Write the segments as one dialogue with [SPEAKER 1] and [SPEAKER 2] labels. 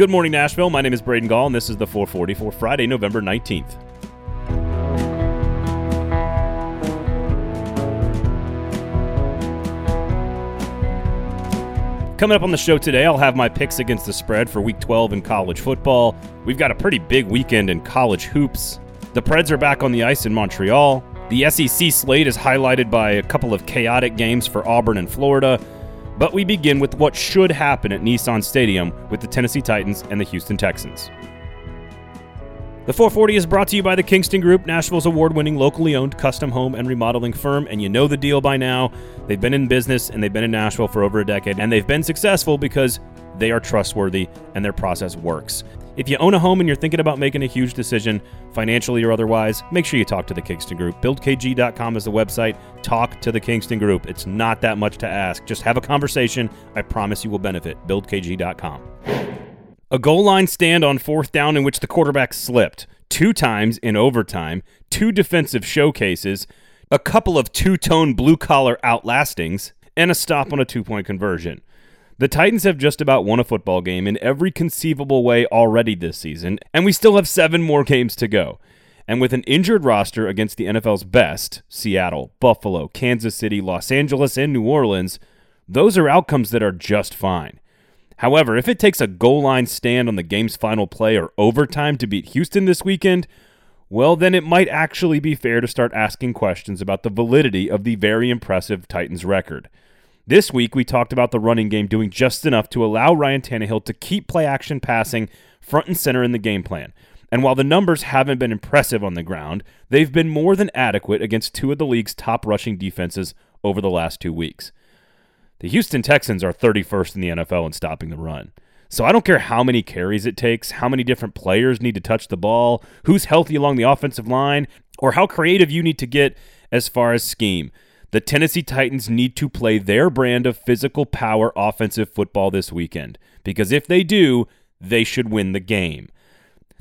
[SPEAKER 1] Good morning, Nashville. My name is Braden Gall, and this is the 440 for Friday, November 19th. Coming up on the show today, I'll have my picks against the spread for week 12 in college football. We've got a pretty big weekend in college hoops. The Preds are back on the ice in Montreal. The SEC slate is highlighted by a couple of chaotic games for Auburn and Florida. But we begin with what should happen at Nissan Stadium with the Tennessee Titans and the Houston Texans. The 440 is brought to you by the Kingston Group, Nashville's award winning locally owned custom home and remodeling firm. And you know the deal by now. They've been in business and they've been in Nashville for over a decade, and they've been successful because they are trustworthy and their process works. If you own a home and you're thinking about making a huge decision, financially or otherwise, make sure you talk to the Kingston Group. BuildKG.com is the website. Talk to the Kingston Group. It's not that much to ask. Just have a conversation. I promise you will benefit. BuildKG.com. A goal line stand on fourth down in which the quarterback slipped two times in overtime, two defensive showcases, a couple of two tone blue collar outlastings, and a stop on a two point conversion. The Titans have just about won a football game in every conceivable way already this season, and we still have seven more games to go. And with an injured roster against the NFL's best Seattle, Buffalo, Kansas City, Los Angeles, and New Orleans those are outcomes that are just fine. However, if it takes a goal line stand on the game's final play or overtime to beat Houston this weekend, well, then it might actually be fair to start asking questions about the validity of the very impressive Titans record. This week, we talked about the running game doing just enough to allow Ryan Tannehill to keep play action passing front and center in the game plan. And while the numbers haven't been impressive on the ground, they've been more than adequate against two of the league's top rushing defenses over the last two weeks. The Houston Texans are 31st in the NFL in stopping the run. So I don't care how many carries it takes, how many different players need to touch the ball, who's healthy along the offensive line, or how creative you need to get as far as scheme. The Tennessee Titans need to play their brand of physical power offensive football this weekend because if they do, they should win the game.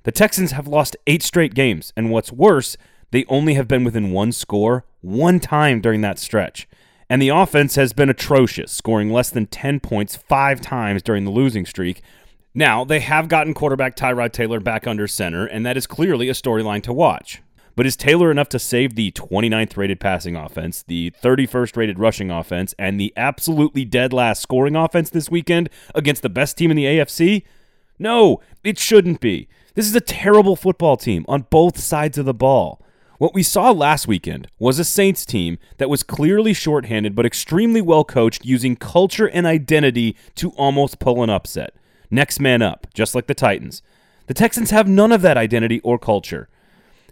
[SPEAKER 1] The Texans have lost eight straight games, and what's worse, they only have been within one score one time during that stretch. And the offense has been atrocious, scoring less than 10 points five times during the losing streak. Now, they have gotten quarterback Tyrod Taylor back under center, and that is clearly a storyline to watch. But is Taylor enough to save the 29th rated passing offense, the 31st rated rushing offense, and the absolutely dead last scoring offense this weekend against the best team in the AFC? No, it shouldn't be. This is a terrible football team on both sides of the ball. What we saw last weekend was a Saints team that was clearly shorthanded but extremely well coached using culture and identity to almost pull an upset. Next man up, just like the Titans. The Texans have none of that identity or culture.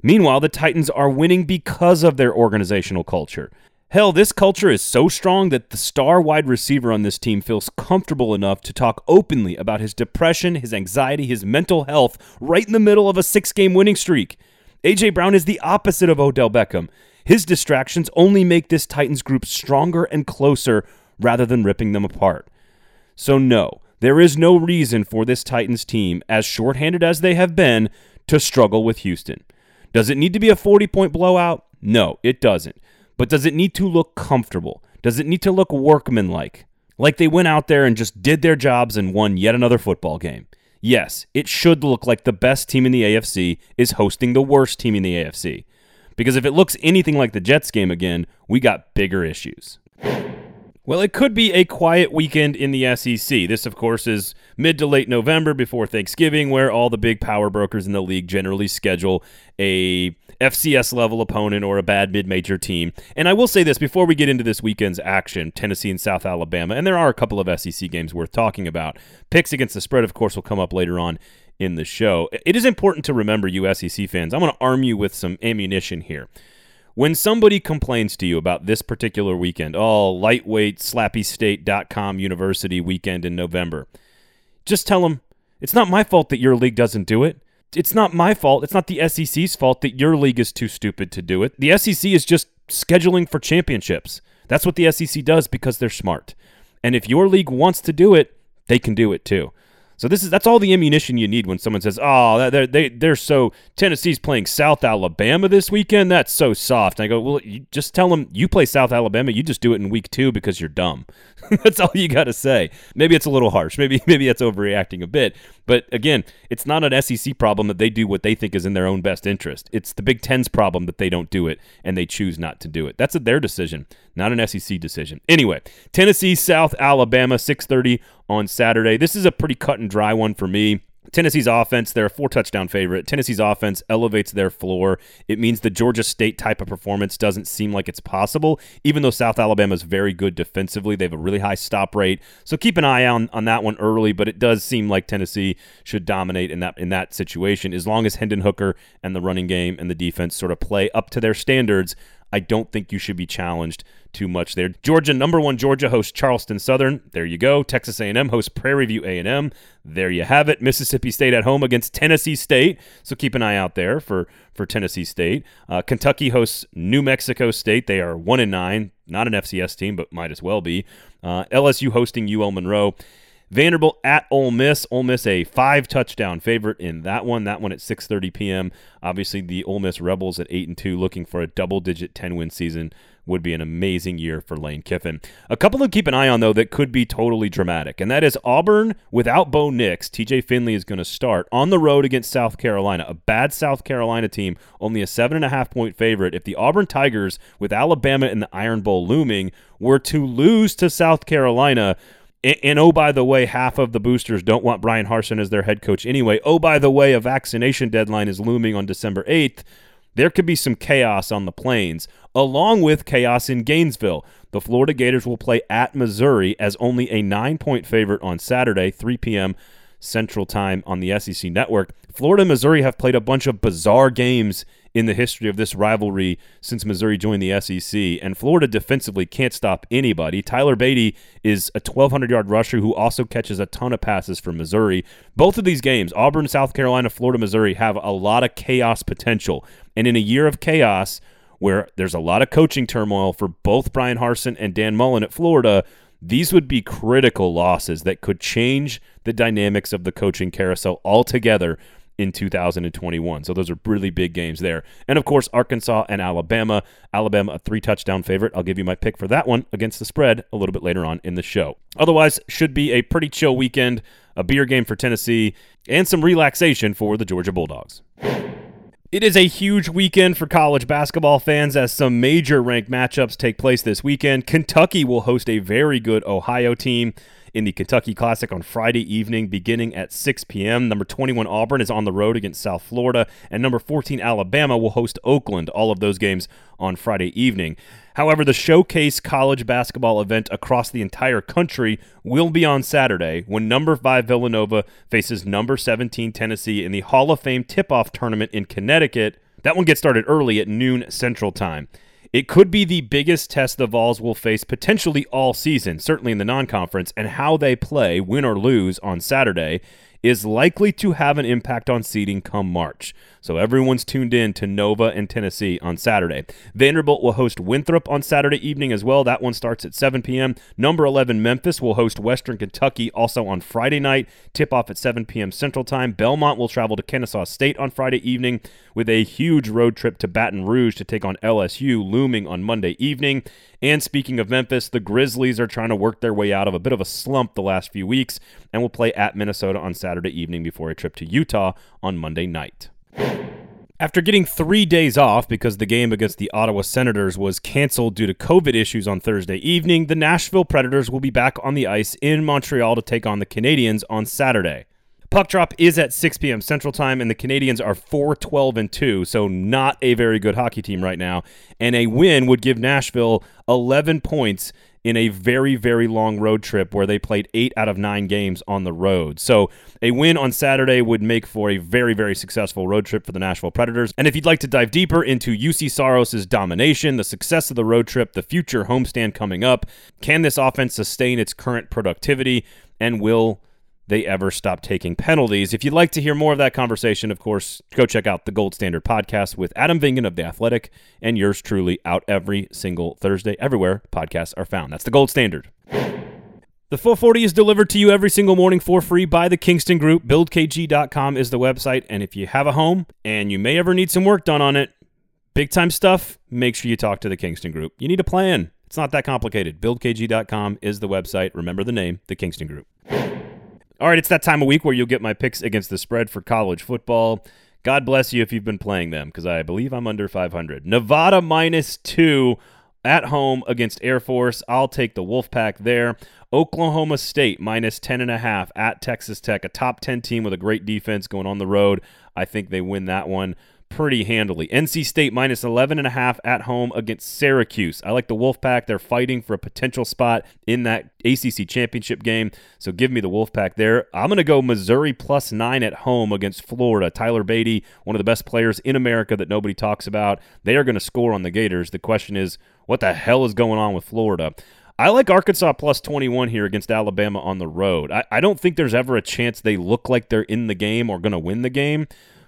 [SPEAKER 1] Meanwhile, the Titans are winning because of their organizational culture. Hell, this culture is so strong that the star wide receiver on this team feels comfortable enough to talk openly about his depression, his anxiety, his mental health right in the middle of a six game winning streak. A.J. Brown is the opposite of Odell Beckham. His distractions only make this Titans group stronger and closer rather than ripping them apart. So, no, there is no reason for this Titans team, as shorthanded as they have been, to struggle with Houston. Does it need to be a 40 point blowout? No, it doesn't. But does it need to look comfortable? Does it need to look workmanlike? Like they went out there and just did their jobs and won yet another football game? Yes, it should look like the best team in the AFC is hosting the worst team in the AFC. Because if it looks anything like the Jets game again, we got bigger issues. Well, it could be a quiet weekend in the SEC. This, of course, is mid to late November before Thanksgiving, where all the big power brokers in the league generally schedule a FCS level opponent or a bad mid major team. And I will say this before we get into this weekend's action Tennessee and South Alabama, and there are a couple of SEC games worth talking about. Picks against the spread, of course, will come up later on in the show. It is important to remember, you SEC fans, I'm going to arm you with some ammunition here. When somebody complains to you about this particular weekend, oh, lightweight slappystate.com university weekend in November, just tell them it's not my fault that your league doesn't do it. It's not my fault. It's not the SEC's fault that your league is too stupid to do it. The SEC is just scheduling for championships. That's what the SEC does because they're smart. And if your league wants to do it, they can do it too. So this is that's all the ammunition you need when someone says, "Oh, they're they they're so Tennessee's playing South Alabama this weekend. That's so soft." And I go, "Well, you just tell them you play South Alabama. You just do it in week two because you're dumb. that's all you got to say. Maybe it's a little harsh. Maybe maybe it's overreacting a bit. But again, it's not an SEC problem that they do what they think is in their own best interest. It's the Big Ten's problem that they don't do it and they choose not to do it. That's a, their decision, not an SEC decision. Anyway, Tennessee South Alabama 6:30 on Saturday. This is a pretty cut and dry one for me. Tennessee's offense, they're a four touchdown favorite. Tennessee's offense elevates their floor. It means the Georgia State type of performance doesn't seem like it's possible, even though South Alabama is very good defensively. They have a really high stop rate. So keep an eye on, on that one early, but it does seem like Tennessee should dominate in that in that situation as long as Hendon Hooker and the running game and the defense sort of play up to their standards. I don't think you should be challenged too much there. Georgia number one Georgia hosts Charleston Southern. There you go. Texas A&M hosts Prairie View A&M. There you have it. Mississippi State at home against Tennessee State. So keep an eye out there for for Tennessee State. Uh, Kentucky hosts New Mexico State. They are one and nine. Not an FCS team, but might as well be. Uh, LSU hosting UL Monroe. Vanderbilt at Ole Miss. Ole Miss a five touchdown favorite in that one. That one at 6:30 p.m. Obviously, the Ole Miss Rebels at eight and two, looking for a double-digit 10-win season would be an amazing year for Lane Kiffin. A couple to keep an eye on, though, that could be totally dramatic, and that is Auburn without Bo Nix. TJ Finley is going to start on the road against South Carolina, a bad South Carolina team, only a seven and a half point favorite. If the Auburn Tigers, with Alabama in the Iron Bowl looming, were to lose to South Carolina, and, and, oh, by the way, half of the boosters don't want Bryan Harsin as their head coach anyway. Oh, by the way, a vaccination deadline is looming on December 8th. There could be some chaos on the plains, along with chaos in Gainesville. The Florida Gators will play at Missouri as only a nine point favorite on Saturday, 3 p.m. Central Time on the SEC Network. Florida and Missouri have played a bunch of bizarre games in the history of this rivalry since Missouri joined the SEC, and Florida defensively can't stop anybody. Tyler Badie is a 1,200 yard rusher who also catches a ton of passes for Missouri. Both of these games, Auburn, South Carolina, Florida, Missouri, have a lot of chaos potential. And in a year of chaos, where there's a lot of coaching turmoil for both Bryan Harsin and Dan Mullen at Florida, these would be critical losses that could change the dynamics of the coaching carousel altogether in 2021. So those are really big games there. And of course, Arkansas and Alabama. Alabama, a three touchdown favorite. I'll give you my pick for that one against the spread a little bit later on in the show. Otherwise, should be a pretty chill weekend, a beer game for Tennessee, and some relaxation for the Georgia Bulldogs. It is a huge weekend for college basketball fans as some major ranked matchups take place this weekend. Kentucky will host a very good Ohio team in the Kentucky Classic on Friday evening beginning at 6 p.m. Number 21 Auburn is on the road against South Florida, and number 14 Alabama will host Oakland. All of those games on Friday evening. However, the showcase college basketball event across the entire country will be on Saturday when number 5 Villanova faces number 17 Tennessee in the Hall of Fame tip-off tournament in Connecticut. That one gets started early at noon Central Time. It could be the biggest test the Vols will face potentially all season, certainly in the non conference, and how they play, win or lose, on Saturday is likely to have an impact on seeding come March. So everyone's tuned in to Nova and Tennessee on Saturday. Vanderbilt will host Winthrop on Saturday evening as well. That one starts at 7 p.m. Number 11 Memphis will host Western Kentucky also on Friday night. Tip off at 7 p.m. Central Time. Belmont will travel to Kennesaw State on Friday evening with a huge road trip to Baton Rouge to take on LSU looming on Monday evening. And speaking of Memphis, the Grizzlies are trying to work their way out of a bit of a slump the last few weeks and will play at Minnesota on Saturday evening before a trip to Utah on Monday night. After getting three days off because the game against the Ottawa Senators was canceled due to COVID issues on Thursday evening, the Nashville Predators will be back on the ice in Montreal to take on the Canadiens on Saturday. Puck drop is at 6 p.m. Central Time, and the Canadiens are 4 12 and 2, so not a very good hockey team right now. And a win would give Nashville 11 points in a very, very long road trip where they played eight out of nine games on the road. So a win on Saturday would make for a very, very successful road trip for the Nashville Predators. And if you'd like to dive deeper into Juuse Saros' domination, the success of the road trip, the future homestand coming up, can this offense sustain its current productivity, and will they ever stop taking penalties. If you'd like to hear more of that conversation, of course, go check out the Gold Standard podcast with Adam Vingan of The Athletic and yours truly out every single Thursday, everywhere podcasts are found. That's the Gold Standard. The 440 is delivered to you every single morning for free by the Kingston Group. BuildKG.com is the website. And if you have a home and you may ever need some work done on it, big time stuff, make sure you talk to the Kingston Group. You need a plan. It's not that complicated. BuildKG.com is the website. Remember the name, the Kingston Group. All right, it's that time of week where you'll get my picks against the spread for college football. God bless you if you've been playing them because I believe I'm under 500. Nevada minus two at home against Air Force. I'll take the Wolfpack there. Oklahoma State minus 10.5 at Texas Tech, a top 10 team with a great defense going on the road. I think they win that one pretty handily. NC State minus 11.5 at home against Syracuse. I like the Wolfpack. They're fighting for a potential spot in that ACC championship game. So give me the Wolfpack there. I'm going to go Missouri plus nine at home against Florida. Tyler Badie, one of the best players in America that nobody talks about. They are going to score on the Gators. The question is, what the hell is going on with Florida? I like Arkansas plus 21 here against Alabama on the road. I, I don't think there's ever a chance they look like they're in the game or going to win the game,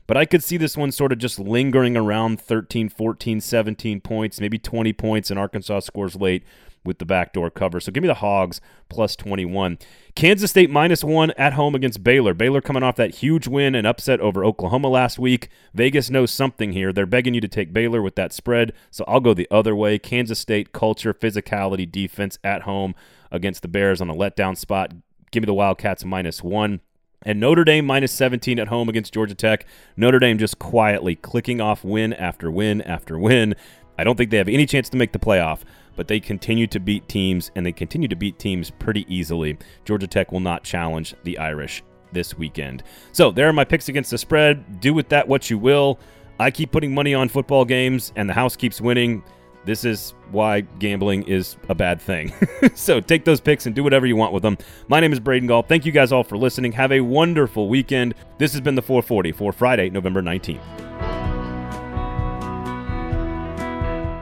[SPEAKER 1] but I could see this one sort of just lingering around 13, 14, 17 points, maybe 20 points, and Arkansas scores late with the backdoor cover. So give me the Hogs plus 21. Kansas State minus one at home against Baylor. Baylor coming off that huge win and upset over Oklahoma last week. Vegas knows something here. They're begging you to take Baylor with that spread. So I'll go the other way. Kansas State culture, physicality, defense at home against the Bears on a letdown spot. Give me the Wildcats minus one. And Notre Dame minus 17 at home against Georgia Tech. Notre Dame just quietly clicking off win after win after win. I don't think they have any chance to make the playoff, but they continue to beat teams, and they continue to beat teams pretty easily. Georgia Tech will not challenge the Irish this weekend. So there are my picks against the spread. Do with that what you will. I keep putting money on football games, and the house keeps winning. This is why gambling is a bad thing. so take those picks and do whatever you want with them. My name is Braden Gall. Thank you guys all for listening. Have a wonderful weekend. This has been the 440 for Friday, November 19th.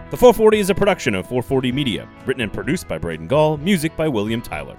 [SPEAKER 1] The 440 is a production of 440 Media, written and produced by Braden Gall, music by William Tyler.